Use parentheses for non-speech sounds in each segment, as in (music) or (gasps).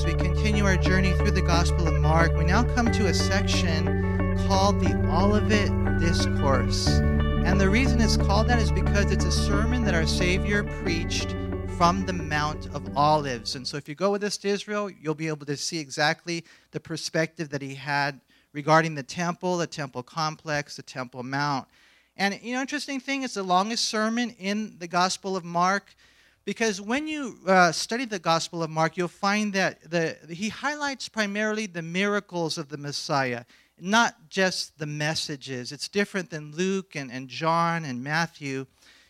as we continue our journey through the Gospel of Mark, we now come to a section called the Olivet Discourse. And the reason it's called that is because it's a sermon that our Savior preached from the Mount of Olives. And so if you go with us to Israel, you'll be able to see exactly the perspective that he had regarding the temple, the temple complex, the temple mount. And you know, interesting thing, it's the longest sermon in the Gospel of Mark. Because when you uh, study the Gospel of Mark, you'll find that the, he highlights primarily the miracles of the Messiah, not just the messages. It's different than Luke and, and John and Matthew.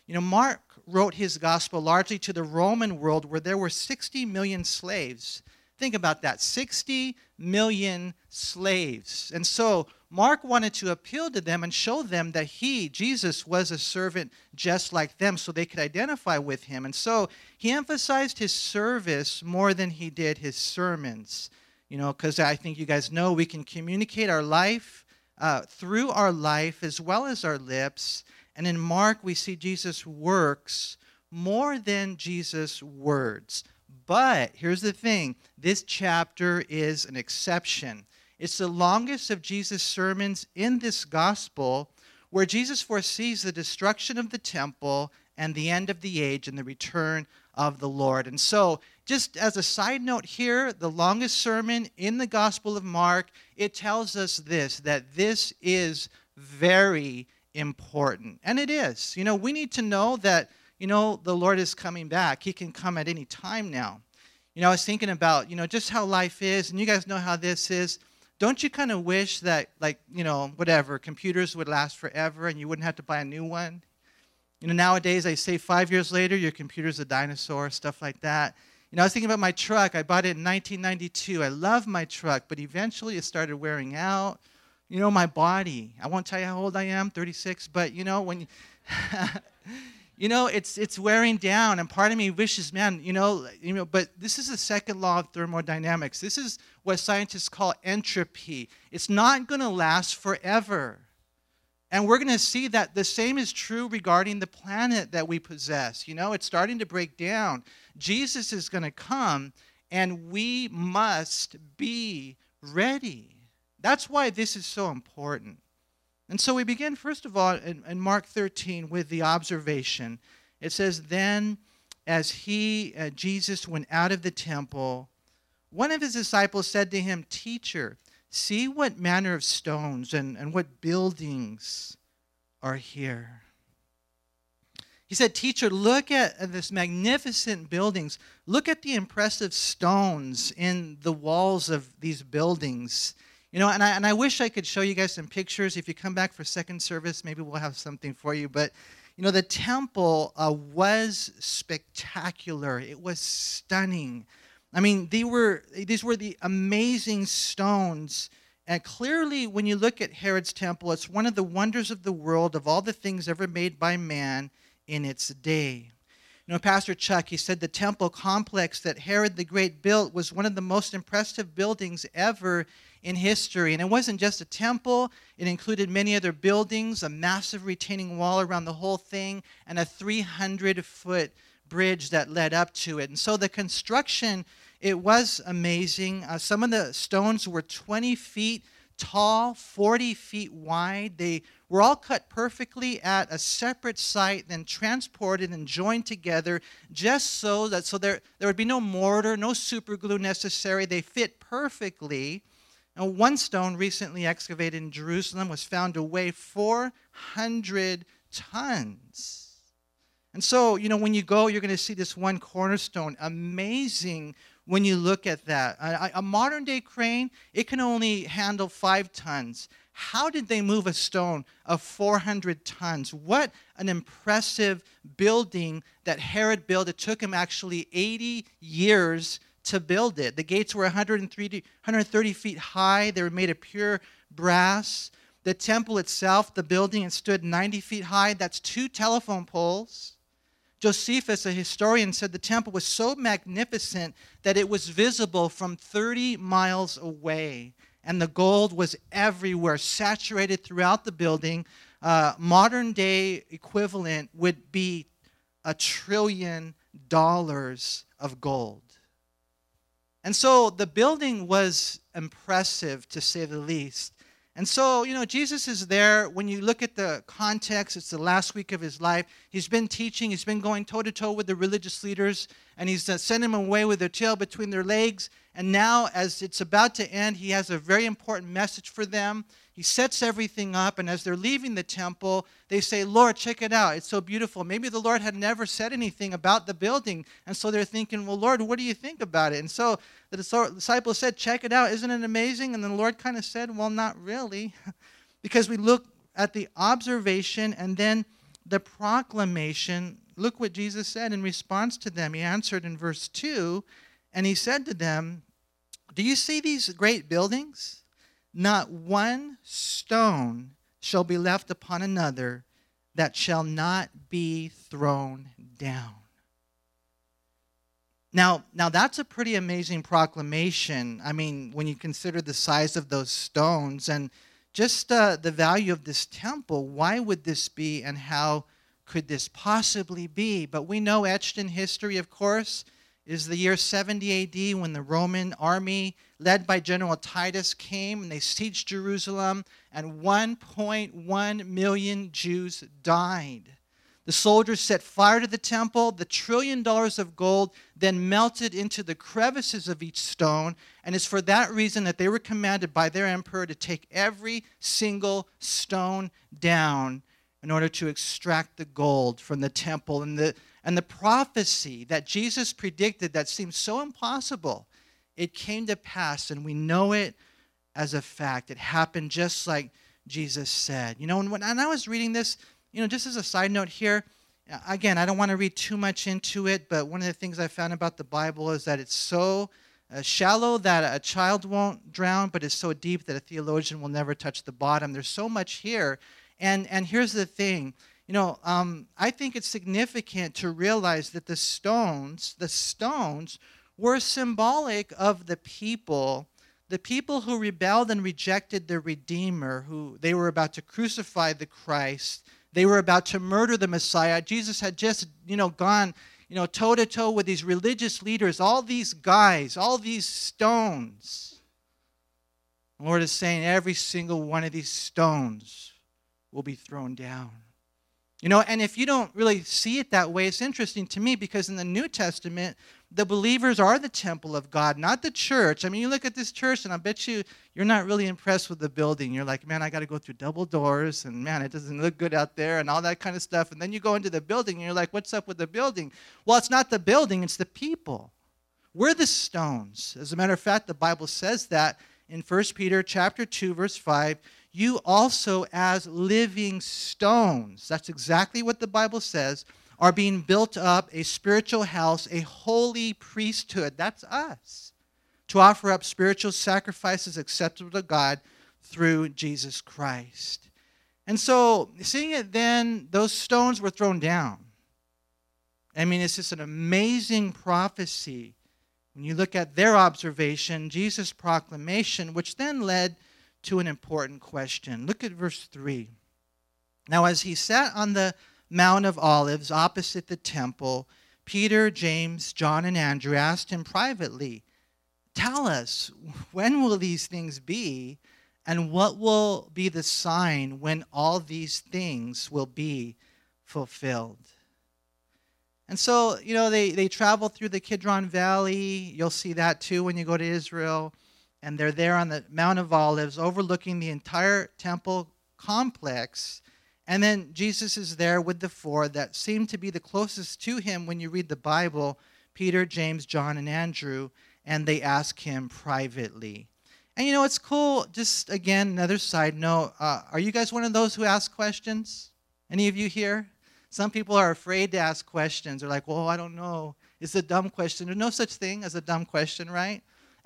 You know, Mark wrote his gospel largely to the Roman world where there were 60 million slaves. Think about that 60 million slaves. And so Mark wanted to appeal to them and show them that he, Jesus, was a servant just like them so they could identify with him. And so he emphasized his service more than he did his sermons. You know, because I think you guys know we can communicate our life uh, through our life as well as our lips. And in Mark, we see Jesus' works more than Jesus' words. But here's the thing this chapter is an exception. It's the longest of Jesus' sermons in this gospel where Jesus foresees the destruction of the temple and the end of the age and the return of the Lord. And so, just as a side note here, the longest sermon in the Gospel of Mark, it tells us this that this is very important. And it is. You know, we need to know that, you know, the Lord is coming back. He can come at any time now. You know, I was thinking about, you know, just how life is, and you guys know how this is don't you kind of wish that like you know whatever computers would last forever and you wouldn't have to buy a new one? You know nowadays i say five years later your computer's a dinosaur stuff like that. You know i was thinking about my truck. I bought it in 1992 i love my truck but eventually it started wearing out. You know my body. I won't tell you how old i am 36 but you know when (laughs) (laughs) you know, it's it's wearing down, and part of me wishes, man, you know, you know. But this is the second law of thermodynamics. This is what scientists call entropy. It's not going to last forever, and we're going to see that the same is true regarding the planet that we possess. You know, it's starting to break down. Jesus is going to come, and we must be ready. That's why this is so important. And so we begin, first of all, in, in Mark 13 with the observation. It says, Then as he, uh, Jesus, went out of the temple, one of his disciples said to him, Teacher, see what manner of stones and, and what buildings are here. He said, Teacher, look at, this magnificent buildings. Look at the impressive stones in the walls of these buildings. You know, and I, and I wish I could show you guys some pictures. If you come back for second service, maybe we'll have something for you. But, you know, the temple uh, was spectacular, it was stunning. I mean, they were, these were the amazing stones. And clearly, when you look at Herod's temple, it's one of the wonders of the world of all the things ever made by man in its day. You know, Pastor Chuck, he said the temple complex that Herod the Great built was one of the most impressive buildings ever in history. And it wasn't just a temple, it included many other buildings, a massive retaining wall around the whole thing, and a 300 foot bridge that led up to it. And so the construction, it was amazing. Uh, some of the stones were 20 feet tall, 40 feet wide. They were all cut perfectly at a separate site, then transported and joined together just so that so there, there would be no mortar, no super glue necessary. They fit perfectly. Now, one stone recently excavated in Jerusalem was found to weigh 400 tons. And so, you know, when you go, you're going to see this one cornerstone. Amazing when you look at that. A, a, modern day crane, it can only handle five tons. How did they move a stone of 400 tons? What an impressive building that Herod built. It took him actually 80 years to build it. The gates were 130, 130 feet high, they were made of pure brass. The temple itself, the building, it stood 90 feet high. That's two telephone poles. Josephus, a historian, said the temple was so magnificent that it was visible from 30 miles away. And the gold was everywhere, saturated throughout the building. Uh, modern day equivalent would be a trillion dollars of gold. And so the building was impressive, to say the least. And so, you know, Jesus is there. When you look at the context, it's the last week of his life. He's been teaching, he's been going toe to toe with the religious leaders, and he's uh, sent them away with their tail between their legs. And now, as it's about to end, he has a very important message for them. He sets everything up, and as they're leaving the temple, they say, Lord, check it out. It's so beautiful. Maybe the Lord had never said anything about the building, and so they're thinking, Well, Lord, what do you think about it? And so the disciples said, Check it out. Isn't it amazing? And the Lord kind of said, Well, not really. (laughs) because we look at the observation and then the proclamation. Look what Jesus said in response to them. He answered in verse 2, and he said to them, Do you see these great buildings? Not one stone shall be left upon another that shall not be thrown down. Now, now that's a pretty amazing proclamation. I mean, when you consider the size of those stones and just uh, the value of this temple, why would this be and how could this possibly be? But we know etched in history, of course, is the year 70 AD when the Roman army, led by General Titus, came and they sieged Jerusalem, and 1.1 million Jews died. The soldiers set fire to the temple. The trillion dollars of gold then melted into the crevices of each stone. And it's for that reason that they were commanded by their emperor to take every single stone down in order to extract the gold from the temple. And the, and the prophecy that Jesus predicted that seemed so impossible, it came to pass, and we know it as a fact. It happened just like Jesus said. You know, and when I was reading this, you know, just as a side note here, again, I don't want to read too much into it, but one of the things I found about the Bible is that it's so uh, shallow that a child won't drown, but it's so deep that a theologian will never touch the bottom. There's so much here. And, and here's the thing you know, um, I think it's significant to realize that the stones, the stones, were symbolic of the people, the people who rebelled and rejected the Redeemer, who they were about to crucify the Christ, they were about to murder the Messiah. Jesus had just, you know, gone, you know, toe to toe with these religious leaders, all these guys, all these stones. The Lord is saying every single one of these stones will be thrown down. You know, and if you don't really see it that way, it's interesting to me because in the New Testament, the believers are the temple of God, not the church. I mean, you look at this church, and I bet you you're not really impressed with the building. You're like, man, I got to go through double doors, and man, it doesn't look good out there, and all that kind of stuff. And then you go into the building, and you're like, what's up with the building? Well, it's not the building, it's the people. We're the stones. As a matter of fact, the Bible says that in 1 Peter chapter 2, verse 5 you also, as living stones, that's exactly what the Bible says, are being built up a spiritual house, a holy priesthood. That's us. To offer up spiritual sacrifices acceptable to God through Jesus Christ. And so, seeing it then, those stones were thrown down. I mean, it's just an amazing prophecy. When you look at their observation, Jesus' proclamation, which then led to an important question. Look at verse 3. Now, as he sat on the Mount of Olives opposite the temple, Peter, James, John, and Andrew asked him privately, Tell us, when will these things be, and what will be the sign when all these things will be fulfilled? And so, you know, they, they travel through the Kidron Valley. You'll see that too when you go to Israel and they're there on the Mount of Olives overlooking the entire temple complex. And then Jesus is there with the four that seem to be the closest to him when you read the Bible Peter, James, John, and Andrew. And they ask him privately. And you know, it's cool. Just again, another side note uh, are you guys one of those who ask questions? Any of you here? Some people are afraid to ask questions. They're like, well, I don't know. It's a dumb question. There's no such thing as a dumb question, right?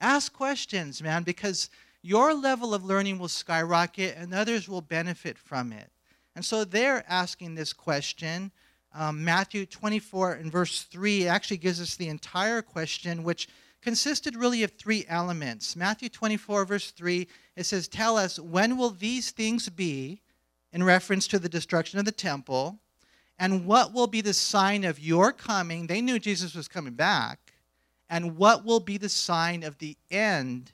Ask questions, man, because your level of learning will skyrocket and others will benefit from it. And so they're asking this question. Um, Matthew 24 and verse 3 actually gives us the entire question, which consisted really of three elements. Matthew 24, verse 3, it says, Tell us, when will these things be, in reference to the destruction of the temple, and what will be the sign of your coming? They knew Jesus was coming back and what will be the sign of the end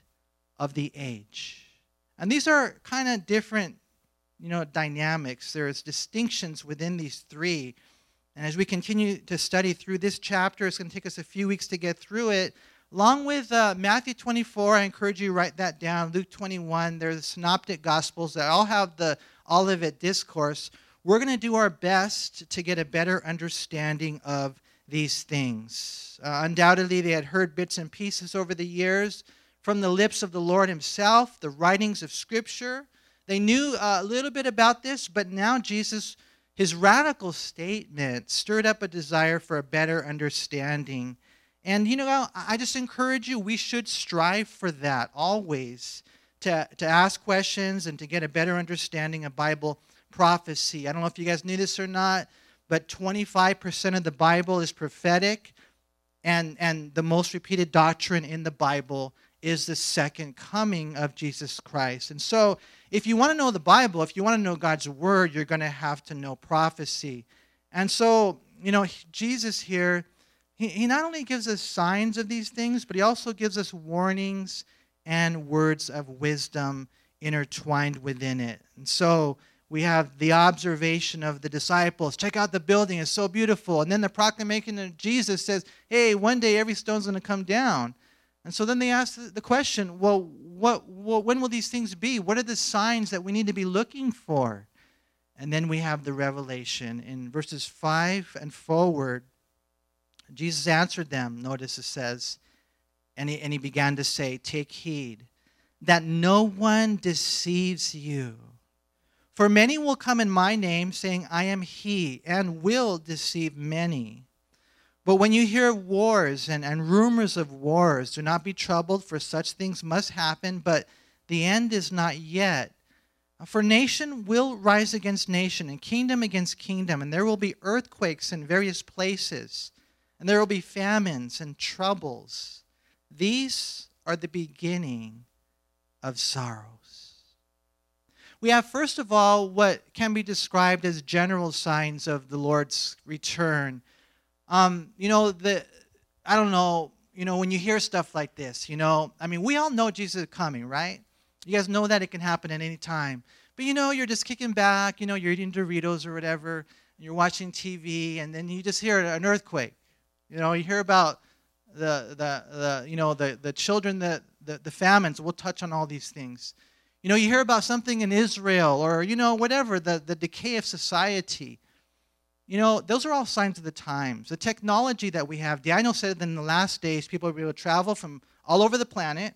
of the age. And these are kind of different, you know, dynamics. There's distinctions within these three. And as we continue to study through this chapter, it's going to take us a few weeks to get through it. Along with uh, Matthew 24, I encourage you to write that down. Luke 21, they're the synoptic gospels that all have the Olivet discourse. We're going to do our best to get a better understanding of these things. Uh, undoubtedly, they had heard bits and pieces over the years from the lips of the Lord Himself, the writings of Scripture. They knew uh, a little bit about this, but now Jesus, his radical statement, stirred up a desire for a better understanding. And, you know, I just encourage you, we should strive for that always to, to ask questions and to get a better understanding of Bible prophecy. I don't know if you guys knew this or not, but 25% of the Bible is prophetic, and, and the most repeated doctrine in the Bible is the second coming of Jesus Christ. And so, if you want to know the Bible, if you want to know God's word, you're going to have to know prophecy. And so, you know, Jesus here, he, he not only gives us signs of these things, but he also gives us warnings and words of wisdom intertwined within it. And so, we have the observation of the disciples. Check out the building it's so beautiful. And then the proclamation of jesus says hey one day every stone's going to come down. And so then they ask the question well what, when will these things be? What are the signs that we need to be looking for? And then we have the revelation. In verses 5 and forward jesus answered them notice it says and he, and he began to say take heed that no one deceives you for many will come in my name, saying, I am he, and will deceive many. But when you hear of wars and, and rumors of wars, do not be troubled, for such things must happen, but the end is not yet. For nation will rise against nation, and kingdom against kingdom, and there will be earthquakes in various places, and there will be famines and troubles. These are the beginning of sorrow we have, first of all, what can be described as general signs of the Lord's return. Um, you know, the, I don't know, you know, when you hear stuff like this, you know, I mean, we all know Jesus is coming, right? You guys know that it can happen at any time. But you know, you're just kicking back, you know, you're eating Doritos or whatever, you're watching TV, and then you just hear an earthquake. You know, you hear about the, the, the you know, the, the children, the, the famines. We'll touch on all these things. You know, you hear about something in Israel or, you know, whatever, the, the decay of society. You know, those are all signs of the times. The technology that we have, Daniel said that in the last days, people will be able to travel from all over the planet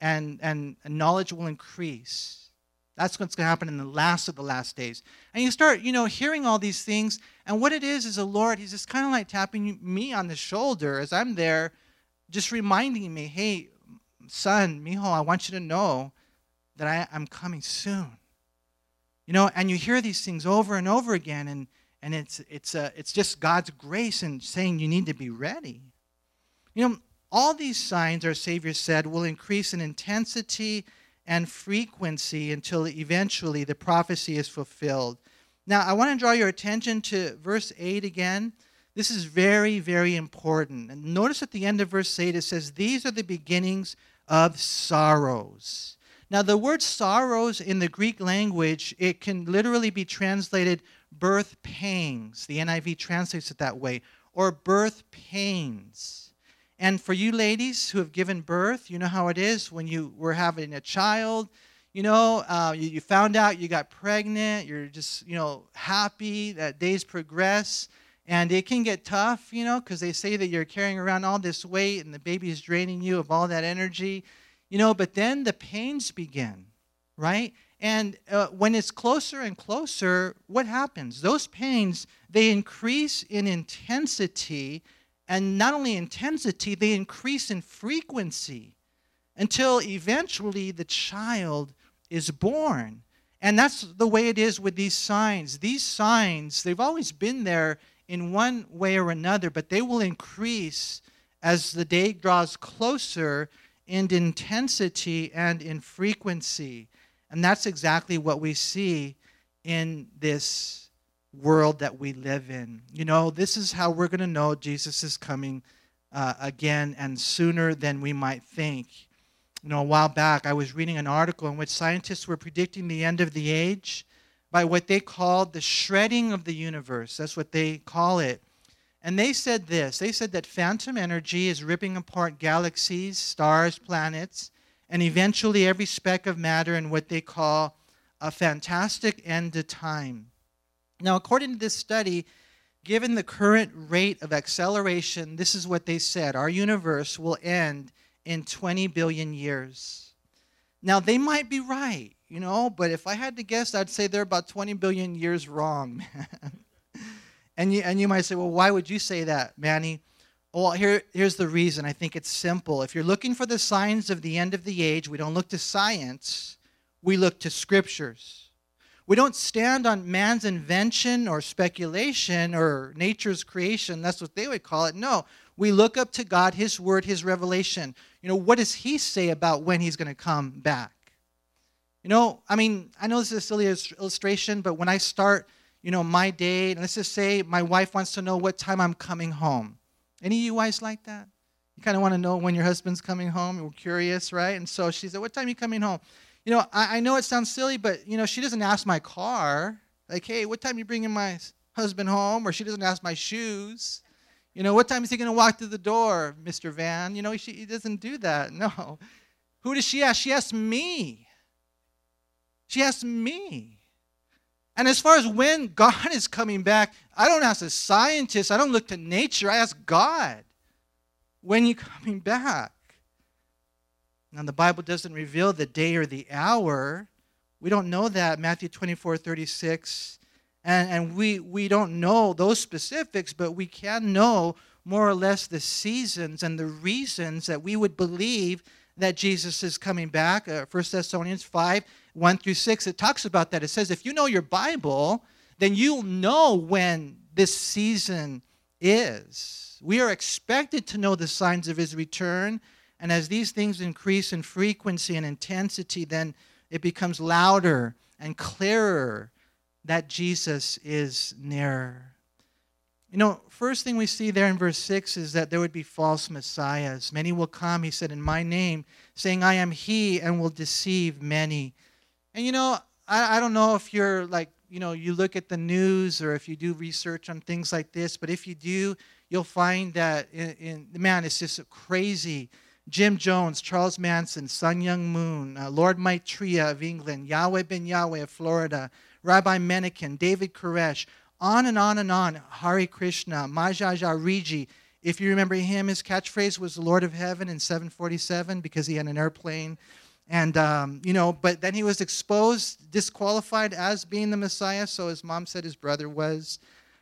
and, and, and knowledge will increase. That's what's going to happen in the last of the last days. And you start, you know, hearing all these things. And what it is is the Lord, He's just kind of like tapping me on the shoulder as I'm there, just reminding me, hey, son, mijo, I want you to know that I, I'm coming soon. You know, and you hear these things over and over again, and, and it's, it's, uh, it's just God's grace and saying you need to be ready. You know, all these signs, our Savior said, will increase in intensity and frequency until eventually the prophecy is fulfilled. Now, I want to draw your attention to verse 8 again. This is very, very important. And notice at the end of verse 8 it says, These are the beginnings of sorrows. Now, the word sorrows in the Greek language, it can literally be translated birth pangs. The NIV translates it that way, or birth pains. And for you ladies who have given birth, you know how it is when you were having a child. You know, uh, you, you found out you got pregnant. You're just, you know, happy that days progress. And it can get tough, you know, because they say that you're carrying around all this weight and the baby is draining you of all that energy. You know, but then the pains begin, right? And uh, when it's closer and closer, what happens? Those pains, they increase in intensity, and not only intensity, they increase in frequency until eventually the child is born. And that's the way it is with these signs. These signs, they've always been there in one way or another, but they will increase as the day draws closer in intensity and in frequency. And that's exactly what we see in this world that we live in. You know, this is how we're going to know Jesus is coming uh, again and sooner than we might think. You know, a while back, I was reading an article in which scientists were predicting the end of the age by what they called the shredding of the universe. That's what they call it. And they said this they said that phantom energy is ripping apart galaxies, stars, planets, and eventually every speck of matter in what they call a fantastic end to time. Now, according to this study, given the current rate of acceleration, this is what they said our universe will end in 20 billion years. Now, they might be right, you know, but if I had to guess, I'd say they're about 20 billion years wrong, (laughs) man. And you, and you might say, well, why would you say that, Manny? Well, here, here's the reason. I think it's simple. If you're looking for the signs of the end of the age, we don't look to science, we look to scriptures. We don't stand on man's invention or speculation or nature's creation. That's what they would call it. No, we look up to God, His Word, His revelation. You know, what does He say about when He's going to come back? You know, I mean, I know this is a silly illustration, but when I start you know, my date. Let's just say my wife wants to know what time I'm coming home. Any of you guys like that? You kind of want to know when your husband's coming home. You're curious, right? And so she said, What time are you coming home? You know, I, I know it sounds silly, but, you know, she doesn't ask my car, like, Hey, what time are you bringing my husband home? Or she doesn't ask my shoes. You know, what time is he going to walk through the door, Mr. Van? You know, she he doesn't do that. (laughs) No. Who does she ask? She asks me. She asks me. And as far as when God is coming back, I don't ask a scientist, I don't look to nature, I ask God, when you coming back? Now the Bible doesn't reveal the day or the hour. We don't know that, Matthew 24, 36. And, and we, we don't know those specifics, but we can know more or less the seasons and the reasons that we would believe that Jesus is coming back. Uh, 1 Thessalonians 5 1 through 6, it talks about that. It says, if you know your Bible, then you'll know when this season is. We are expected to know the signs of his return. And as these things increase in frequency and intensity, then it becomes louder and clearer that Jesus is nearer. You know, first thing we see there in verse 6 is that there would be false messiahs. Many will come, he said, in my name, saying, I am he, and will deceive many. And you know, I, I don't know if you're like, you know, you look at the news or if you do research on things like this, but if you do, you'll find that, in, in man, it's just crazy. Jim Jones, Charles Manson, Sun Myung Moon, uh, Lord Maitreya of England, Yahweh ben Yahweh of Florida, Rabbi Menachem, David Koresh, on and on and on. Hari Krishna, Mahajaja Riji. If you remember him, his catchphrase was the Lord of Heaven in 747 because he had an airplane. And, um, you know, but then he was exposed, disqualified as being the Messiah, so his mom said his brother was.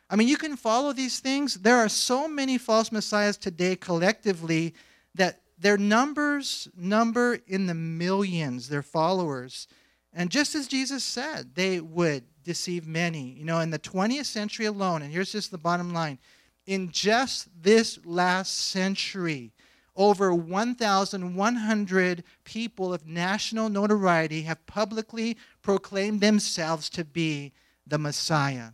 I mean, you can follow these things. There are so many false messiahs today collectively that their numbers number in the millions, their followers. And just as Jesus said, they would deceive many. You know, in the 20th century alone, and here's just the bottom line in just this last century, over 1,100 people of national notoriety have publicly proclaimed themselves to be the Messiah.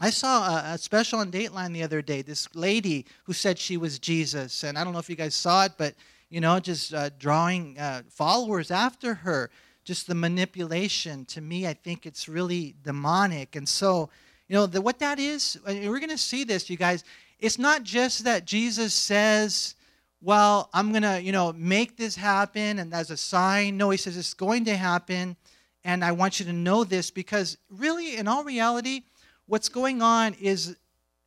I saw a, a, special on Dateline the other day. This lady who said she was Jesus, and I don't know if you guys saw it, but you know, just uh, drawing uh, followers after her just the manipulation to me i think it's really demonic. And so you know the, what that is we're going to see this you guys it's not just that jesus says well i'm going to you know make this happen and as a sign no he says it's going to happen and i want you to know this because really in all reality what's going on is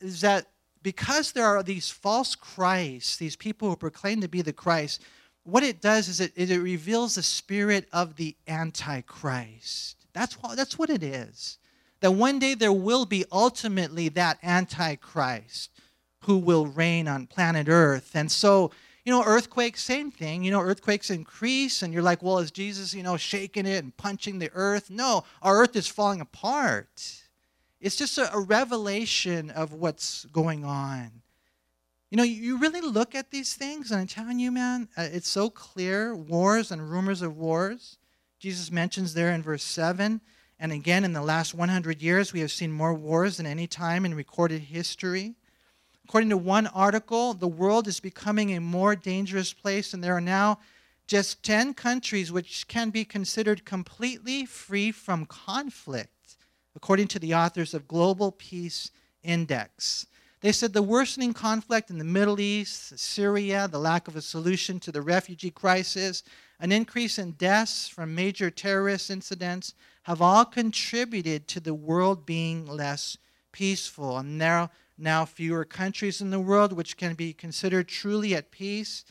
is that because there are these false christs these people who proclaim to be the christ what it does is it, it reveals the spirit of the Antichrist. That's what, that's what it is. That one day there will be ultimately that Antichrist who will reign on planet Earth. And so, you know, earthquakes, same thing. You know, earthquakes increase, and you're like, well, is Jesus, you know, shaking it and punching the earth? No, our earth is falling apart. It's just a, a revelation of what's going on. You know, you really look at these things, and I'm telling you, man, uh, it's so clear wars and rumors of wars. Jesus mentions there in verse 7. And again, in the last 100 years, we have seen more wars than any time in recorded history. According to one article, the world is becoming a more dangerous place, and there are now just 10 countries which can be considered completely free from conflict, according to the authors of Global Peace Index. They said the worsening conflict in the Middle East, Syria, the lack of a solution to the refugee crisis, an increase in deaths from major terrorist incidents have all contributed to the world being less peaceful. And there are now fewer countries in the world which can be considered truly at peace.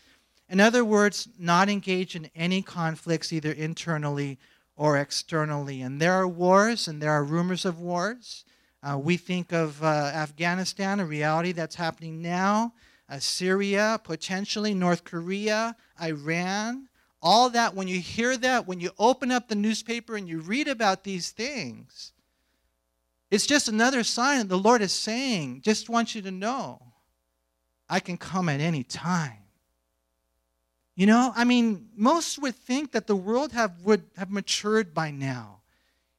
In other words, not engage in any conflicts either internally or externally. And there are wars and there are rumors of wars. Uh, we think of uh, Afghanistan, a reality that's happening now, uh, Syria, potentially North Korea, Iran. All that, when you hear that, when you open up the newspaper and you read about these things, it's just another sign that the Lord is saying, just want you to know, I can come at any time. You know, I mean, most would think that the world have, would have matured by now.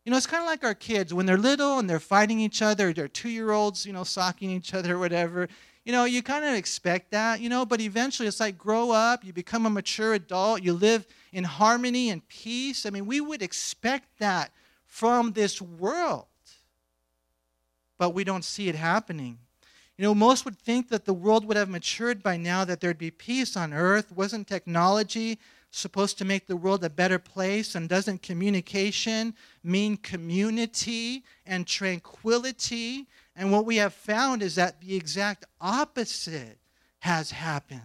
You know, it's kind of like our kids when they're little and they're fighting each other, they're two year olds, you know, socking each other or whatever. You know, you kind of expect that, you know, but eventually it's like grow up, you become a mature adult, you live in harmony and peace. I mean, we would expect that from this world, but we don't see it happening. You know, most would think that the world would have matured by now, that there'd be peace on earth. Wasn't technology supposed to make the world a better place? And doesn't communication mean community and tranquility? And what we have found is that the exact opposite has happened.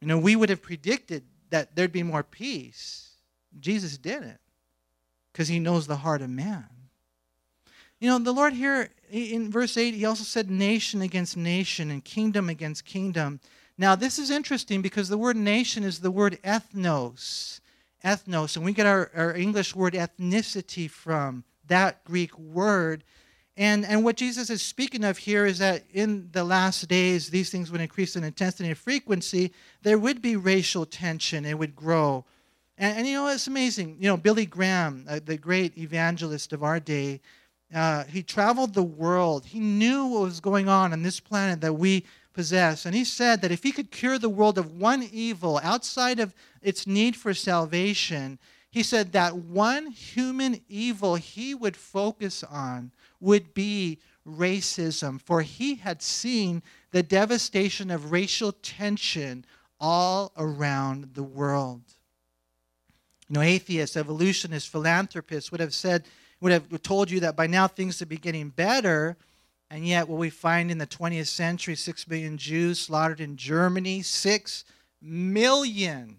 You know, we would have predicted that there'd be more peace. Jesus didn't because he knows the heart of man. You know, the Lord here in verse 8, he also said nation against nation and kingdom against kingdom. Now, this is interesting because the word nation is the word ethnos. Ethnos, and we get our, our English word ethnicity from that Greek word. And, and what Jesus is speaking of here is that in the last days, these things would increase in intensity and frequency. There would be racial tension, it would grow. And, and you know, it's amazing. You know, Billy Graham, uh, the great evangelist of our day, uh, he traveled the world. He knew what was going on on this planet that we possess. And he said that if he could cure the world of one evil outside of its need for salvation, he said that one human evil he would focus on would be racism, for he had seen the devastation of racial tension all around the world. You know, atheists, evolutionists, philanthropists would have said, would have told you that by now things would be getting better and yet, what we find in the 20th century, 6 million Jews slaughtered in Germany, 6 million,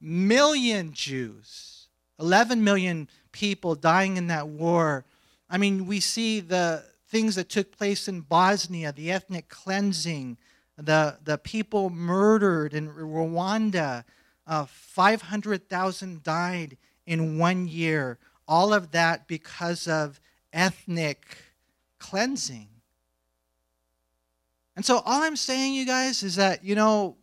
million Jews, 11 million people dying in that war. I mean, we see the things that took place in Bosnia, the ethnic cleansing, the, the people murdered in Rwanda. Uh, 500,000 died in one year. All of that because of ethnic cleansing. And so all I'm saying, you guys, is that, you know,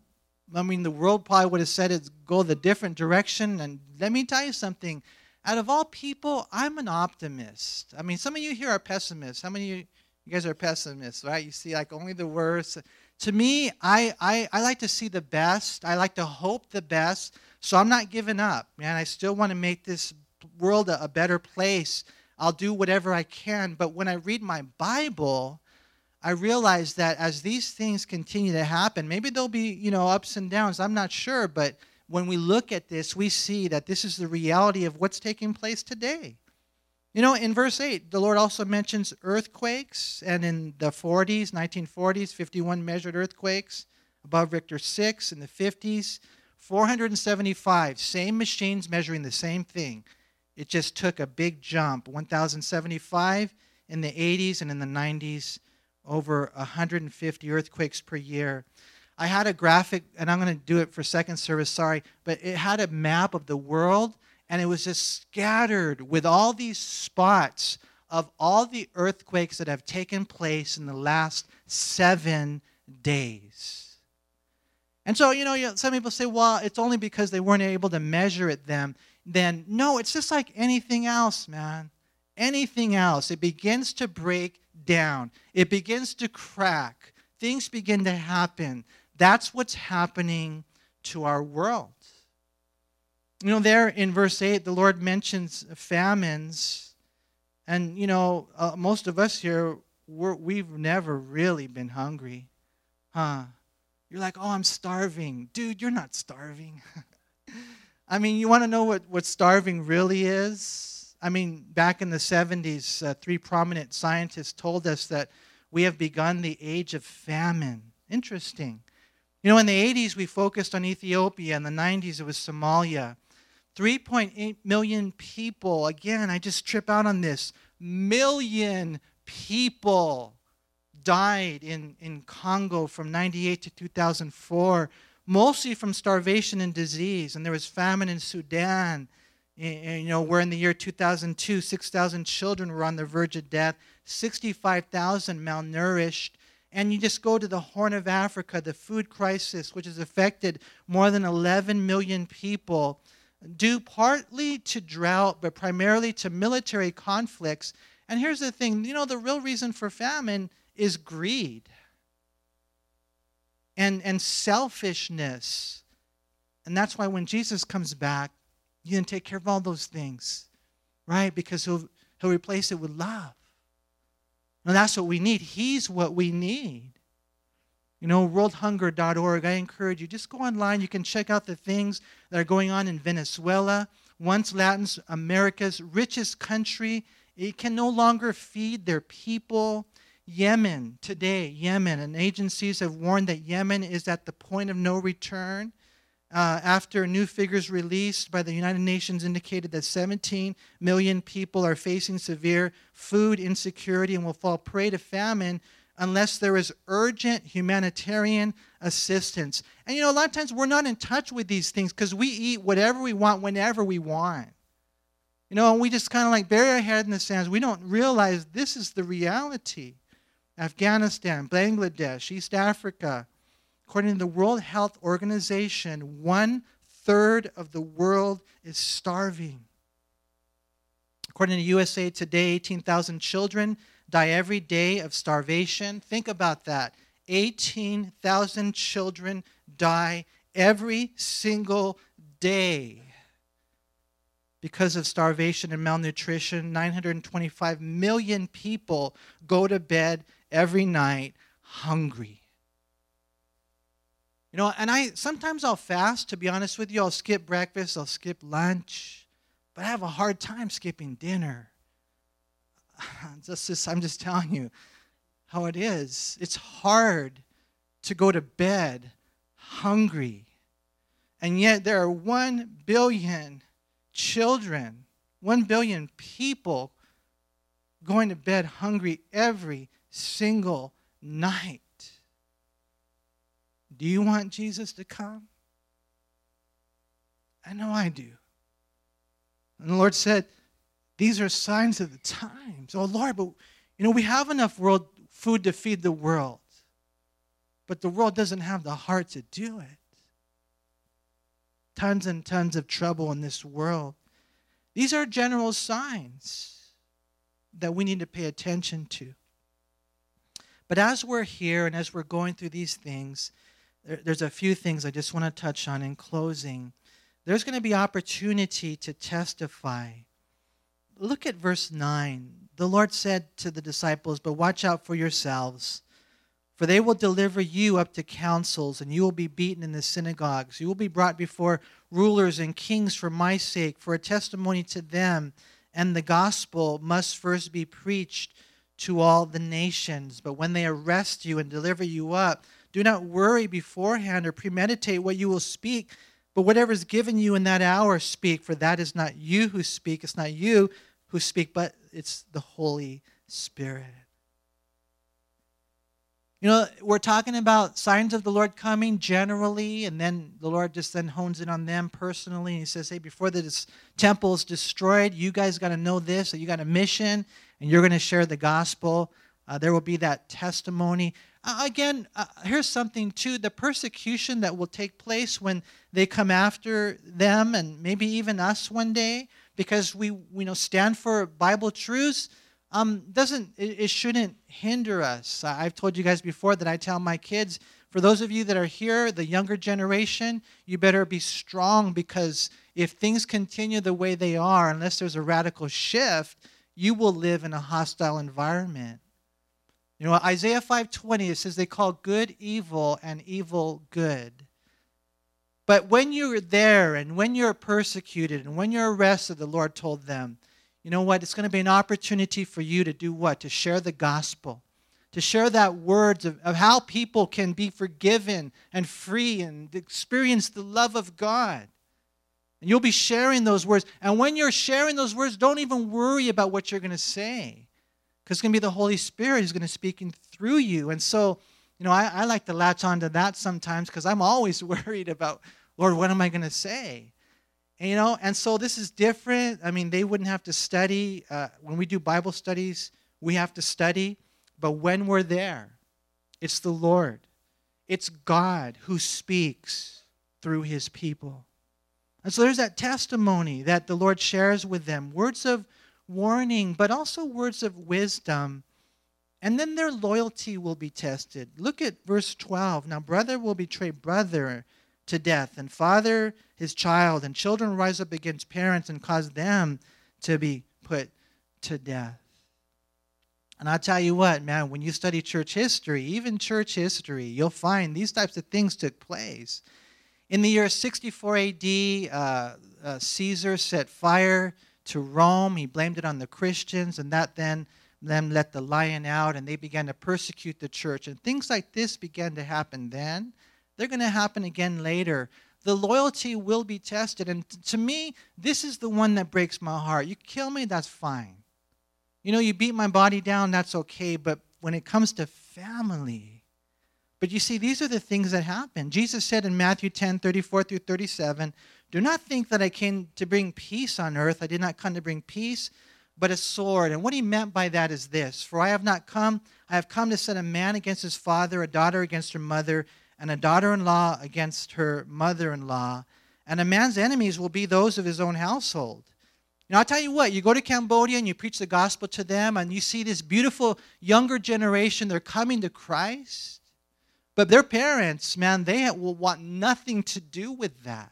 I mean, the world probably would have said it's go the different direction. And let me tell you something. Out of all people, I'm an optimist. I mean, some of you here are pessimists. How many of you, you guys are pessimists, right? You see like only the worst. To me, I, I, I like to see the best. I like to hope the best. So I'm not giving up, man. I still want to make this world a, a better place I'll do whatever I can. But when I read my Bible, I realize that as these things continue to happen, maybe there'll be, you know, ups and downs. I'm not sure, but when we look at this, we see that this is the reality of what's taking place today. You know, in verse 8, the Lord also mentions earthquakes, and in the 40s, 1940s, 51 measured earthquakes above Richter 6, in the 50s, 475, same machines measuring the same thing. It just took a big jump 1,075 in the 80s and in the 90s, over 150 earthquakes per year. I had a graphic, and I'm going to do it for second service, sorry, but it had a map of the world, and it was just scattered with all these spots of all the earthquakes that have taken place in the last seven days. And so, you know, some people say, well, it's only because they weren't able to measure it then then no, it's just like anything else, man. Anything else. It begins to break down, it begins to crack, things begin to happen. That's what's happening to our world. You know, there in verse 8, the Lord mentions famines. And, you know, uh, most of us here, we have never really been hungry. Huh? You're like, oh, I'm starving. Dude, you're not starving. (laughs) I mean, you want to know what, what starving really is? I mean, back in the 70s, uh, three prominent scientists told us that we have begun the age of famine. Interesting. You know, in the 80s, we focused on Ethiopia. In the 90s, it was Somalia. 3.8 million people. Again, I just trip out on this. Million people died in, in Congo from 98 to 2004, mostly from starvation and disease. And there was famine in Sudan. And, you know, where in the year 2002, 6,000 children were on the verge of death, 65,000 malnourished. And you just go to the Horn of Africa, the food crisis, which has affected more than 11 million people, due partly to drought, but primarily to military conflicts. And here's the thing you know, the real reason for famine is greed and, and selfishness. And that's why when Jesus comes back, you can take care of all those things, right? Because he'll, he'll replace it with love. And that's what we need. He's what we need. You know, worldhunger.org, I encourage you, just go online. You can check out the things that are going on in Venezuela, once Latin America's richest country. It can no longer feed their people. Yemen, today, Yemen, and agencies have warned that Yemen is at the point of no return. Uh, after new figures released by the United Nations indicated that 17 million people are facing severe food insecurity and will fall prey to famine unless there is urgent humanitarian assistance. And you know, a lot of times we're not in touch with these things because we eat whatever we want whenever we want. You know, we just kind of like bury our head in the sands. We don't realize this is the reality. Afghanistan, Bangladesh, East Africa. According to the World Health Organization, one third of the world is starving. According to USA Today, 18,000 children die every day of starvation. Think about that. 18,000 children die every single day because of starvation and malnutrition. 925 million people go to bed every night hungry. You know, and I sometimes I'll fast, to be honest with you. I'll skip breakfast, I'll skip lunch, but I have a hard time skipping dinner. (laughs) Just, just, I'm just telling you how it is. It's hard to go to bed hungry. And yet there are 1 billion children, 1 billion people going to bed hungry every single night. Do you want Jesus to come? I know I do. And the Lord said, These are signs of the times. Oh, Lord, but you know, we have enough world food to feed the world, but the world doesn't have the heart to do it. Tons and tons of trouble in this world. These are general signs that we need to pay attention to. But as we're here and as we're going through these things, there, there's a few things I just want to touch on in closing. There's going to be opportunity to testify. Look at verse 9. The Lord said to the disciples, But watch out for yourselves, for they will deliver you up to councils, and you will be beaten in the synagogues. You will be brought before rulers and kings for my sake, for a testimony to them, and the gospel must first be preached to all the nations. But when they arrest you and deliver you up, do not worry beforehand or premeditate what you will speak, but whatever is given you in that hour, speak, for that is not you who speak. It's not you who speak, but it's the Holy Spirit. You know, we're talking about signs of the Lord coming generally, and then the Lord just then hones in on them personally. And He says, Hey, before the temple is destroyed, you guys got to know this, that you got a mission, and you're going to share the gospel. Uh, there will be that testimony. Uh, again, uh, here's something too the persecution that will take place when they come after them and maybe even us one day because we, we know stand for Bible truths. um, doesn't it, it shouldn't hinder us. I've told you guys before that I tell my kids, for those of you that are here, the younger generation, you better be strong because if things continue the way they are, unless there's a radical shift, you will live in a hostile environment. You know, Isaiah 5:20 it says they call good evil and evil good. But when you're there and when you're persecuted and when you're arrested, the Lord told them, you know what? It's going to be an opportunity for you to do what? To share the gospel, to share that words of, of how people can be forgiven and free and experience the love of God. And you'll be sharing those words. And when you're sharing those words, don't even worry about what you're going to say. Because it's going to be the Holy Spirit who's going to speak through you. And so, you know, I, I like to latch on to that sometimes because I'm always (laughs) worried about, Lord, what am I going to say? And, you know, and so this is different. I mean, they wouldn't have to study. Uh, when we do Bible studies, we have to study. But when we're there, it's the Lord, it's God who speaks through his people. And so there's that testimony that the Lord shares with them words of warning, but also words of wisdom. And then their loyalty will be tested. Look at verse 12. Now, brother will betray brother to death, and father his child, and children rise up against parents and cause them to be put to death. And I'll tell you what, man, when you study church history, even church history, you'll find these types of things took place. In the year 64 AD, uh, uh, Caesar set fire to Rome. He blamed it on the Christians, and that then them let the lion out, and they began to persecute the church. And things like this began to happen then. They're going to happen again later. The loyalty will be tested. And to me, this is the one that breaks my heart. You kill me, that's fine. You know, you beat my body down, that's okay. But when it comes to family, but you see, these are the things that happen. Jesus said in Matthew 10 34 through 37, Do not think that I came to bring peace on earth. I did not come to bring peace, but a sword. And what he meant by that is this For I have not come, I have come to set a man against his father, a daughter against her mother, and a daughter in law against her mother in law. And a man's enemies will be those of his own household. You know, I'll tell you what, you go to Cambodia and you preach the gospel to them, and you see this beautiful younger generation, they're coming to Christ. But their parents, man, they will want nothing to do with that.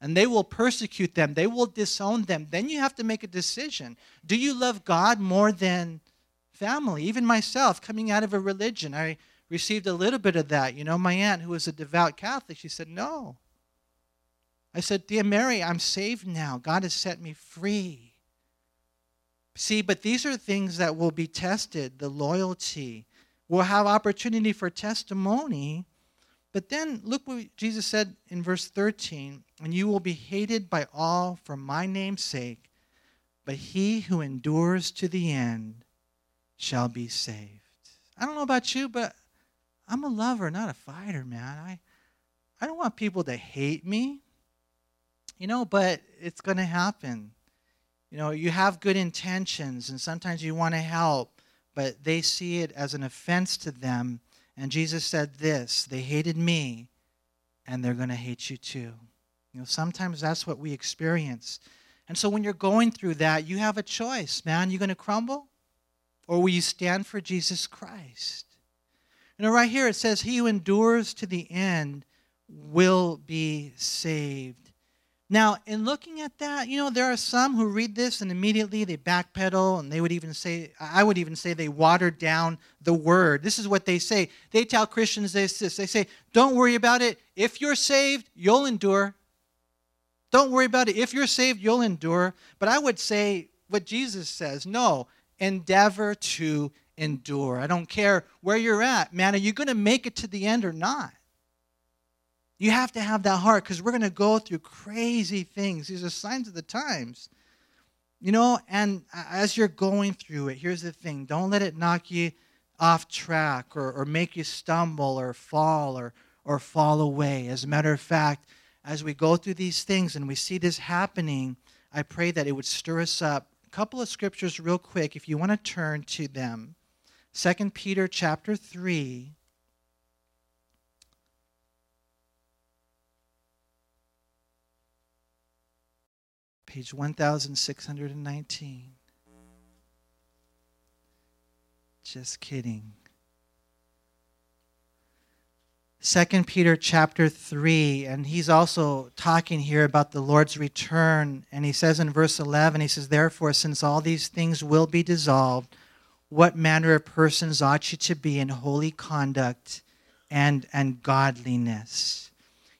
And they will persecute them, they will disown them. Then you have to make a decision. Do you love God more than family? Even myself, coming out of a religion, I received a little bit of that. You know, my aunt, who was a devout Catholic, she said, No. I said, Dear Mary, I'm saved now. God has set me free. See, but these are things that will be tested the loyalty. We'll have opportunity for testimony. But then look what Jesus said in verse 13 and you will be hated by all for my name's sake, but he who endures to the end shall be saved. I don't know about you, but I'm a lover, not a fighter, man. I, I don't want people to hate me, you know, but it's going to happen. You know, you have good intentions, and sometimes you want to help, but they see it as an offense to them. And Jesus said this they hated me, and they're going to hate you too. You know, sometimes that's what we experience. And so when you're going through that, you have a choice, man. You're going to crumble? Or will you stand for Jesus Christ? You know, right here it says, He who endures to the end will be saved. Now, in looking at that, you know, there are some who read this and immediately they backpedal and they would even say, I would even say they watered down the word. This is what they say. They tell Christians this. They say, don't worry about it. If you're saved, you'll endure. Don't worry about it. If you're saved, you'll endure. But I would say what Jesus says no, endeavor to endure. I don't care where you're at. Man, are you going to make it to the end or not? You have to have that heart because we're going to go through crazy things. These are signs of the times. You know, and as you're going through it, here's the thing don't let it knock you off track or, or make you stumble or fall or, or fall away. As a matter of fact, as we go through these things and we see this happening, I pray that it would stir us up. A couple of scriptures, real quick, if you want to turn to them. 2 Peter chapter 3. Page 1619. Just kidding. Second Peter chapter 3, and he's also talking here about the Lord's return. And he says in verse 11, he says, Therefore, since all these things will be dissolved, what manner of persons ought you to be in holy conduct and, and godliness?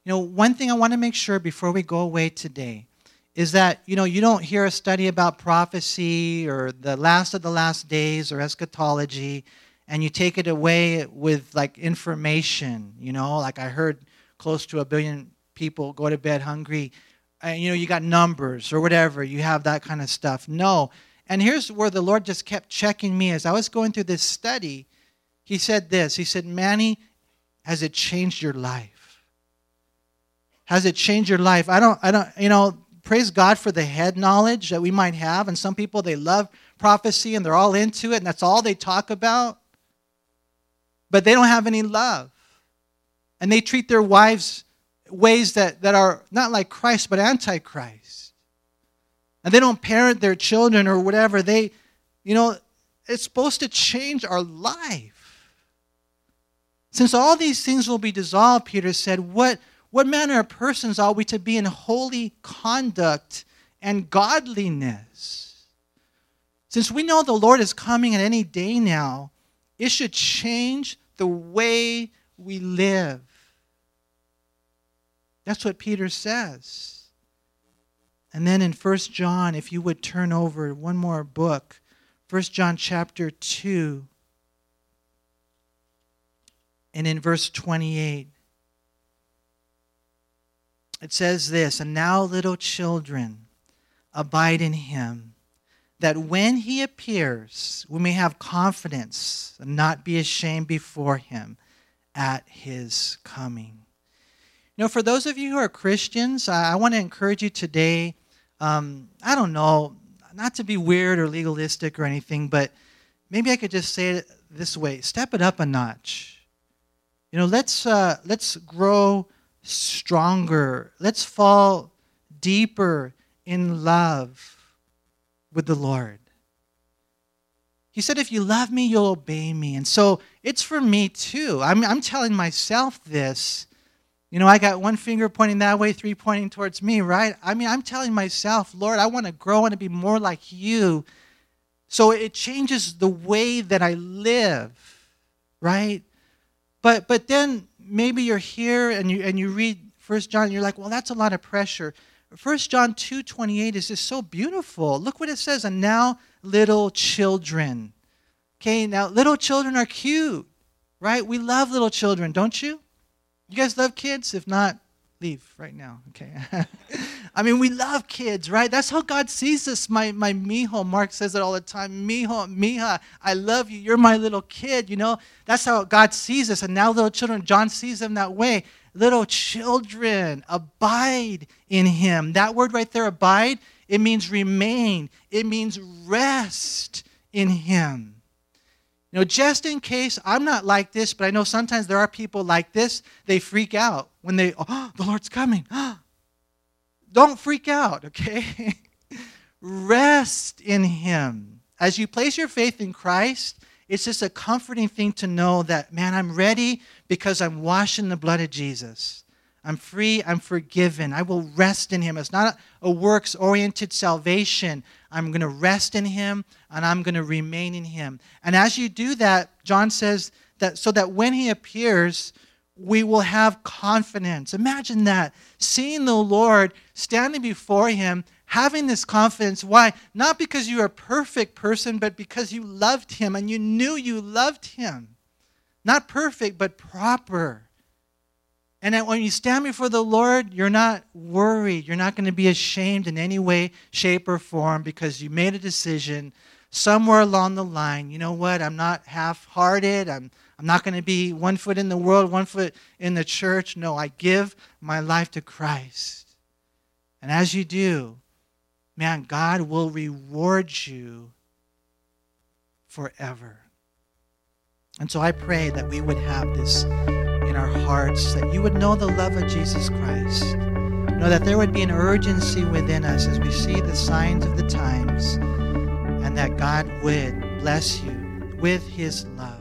You know, one thing I want to make sure before we go away today is that, you know, you don't hear a study about prophecy or the last of the last days or eschatology and you take it away with like information, you know, like I heard close to a billion people go to bed hungry. And, you know, you got numbers or whatever, you have that kind of stuff. No. And here's where the Lord just kept checking me as I was going through this study. He said this He said, Manny, has it changed your life? Has it changed your life? I don't, I don't, you know, praise God for the head knowledge that we might have. And some people, they love prophecy and they're all into it and that's all they talk about but they don't have any love. And they treat their wives ways that, that are not like Christ, but antichrist. And they don't parent their children or whatever. They, you know, it's supposed to change our life. Since all these things will be dissolved, Peter said, what, what manner of persons are we to be in holy conduct and godliness? Since we know the Lord is coming at any day now, it should change the way we live. That's what Peter says. And then in 1 John, if you would turn over one more book, 1 John chapter 2, and in verse 28, it says this And now, little children, abide in him that when he appears, we may have confidence and not be ashamed before him at his coming. You know, for those of you who are Christians, I, want to encourage you today. Um, I don't know, not to be weird or legalistic or anything, but maybe I could just say it this way: step it up a notch. You know, let's uh, let's grow stronger. Let's fall deeper in love with the Lord. He said, If you love me, you'll obey me. And so it's for me too. I'm, I'm telling myself this. You know, I got one finger pointing that way, three pointing towards me, right? I mean, I'm telling myself, Lord, I want to grow, I want to be more like you. So it changes the way that I live, right? But but then maybe you're here and you and you read First John, and you're like, well, that's a lot of pressure. 1 John 2 28 is just so beautiful. Look what it says. And now, little children. Okay, now little children are cute, right? We love little children, don't you? You guys love kids? If not, leave right now, okay? (laughs) I mean, we love kids, right? That's how God sees us. My, my mijo, Mark says it all the time. Mijo, mija, I love you. You're my little kid, you know? That's how God sees us. And now little children, John sees them that way little children, abide in him. That word right there, abide, it means remain, it means rest in him. Know, just in case I'm not like this, but I know sometimes there are people like this, they freak out when they, oh, the Lord's coming. (gasps) Don't freak out, (laughs) okay? Rest in Him. As you place your faith in Christ, it's just a comforting thing to know that, man, I'm ready because I'm washed in the blood of Jesus. I'm free, I'm forgiven. I will rest in him. It's not a works oriented salvation. I'm going to rest in him and I'm going to remain in him. And as you do that, John says that so that when he appears, we will have confidence. Imagine that. Seeing the Lord standing before him having this confidence. Why? Not because you're a perfect person, but because you loved him and you knew you loved him. Not perfect, but proper. And that when you stand before the Lord, you're not worried. You're not going to be ashamed in any way, shape, or form because you made a decision somewhere along the line. You know what? I'm not half hearted. I'm, I'm not going to be one foot in the world, one foot in the church. No, I give my life to Christ. And as you do, man, God will reward you forever. And so I pray that we would have this in our hearts, that you would know the love of Jesus Christ. Know, that there would be an urgency within us as we see the signs of the times, and that God would bless you with his love.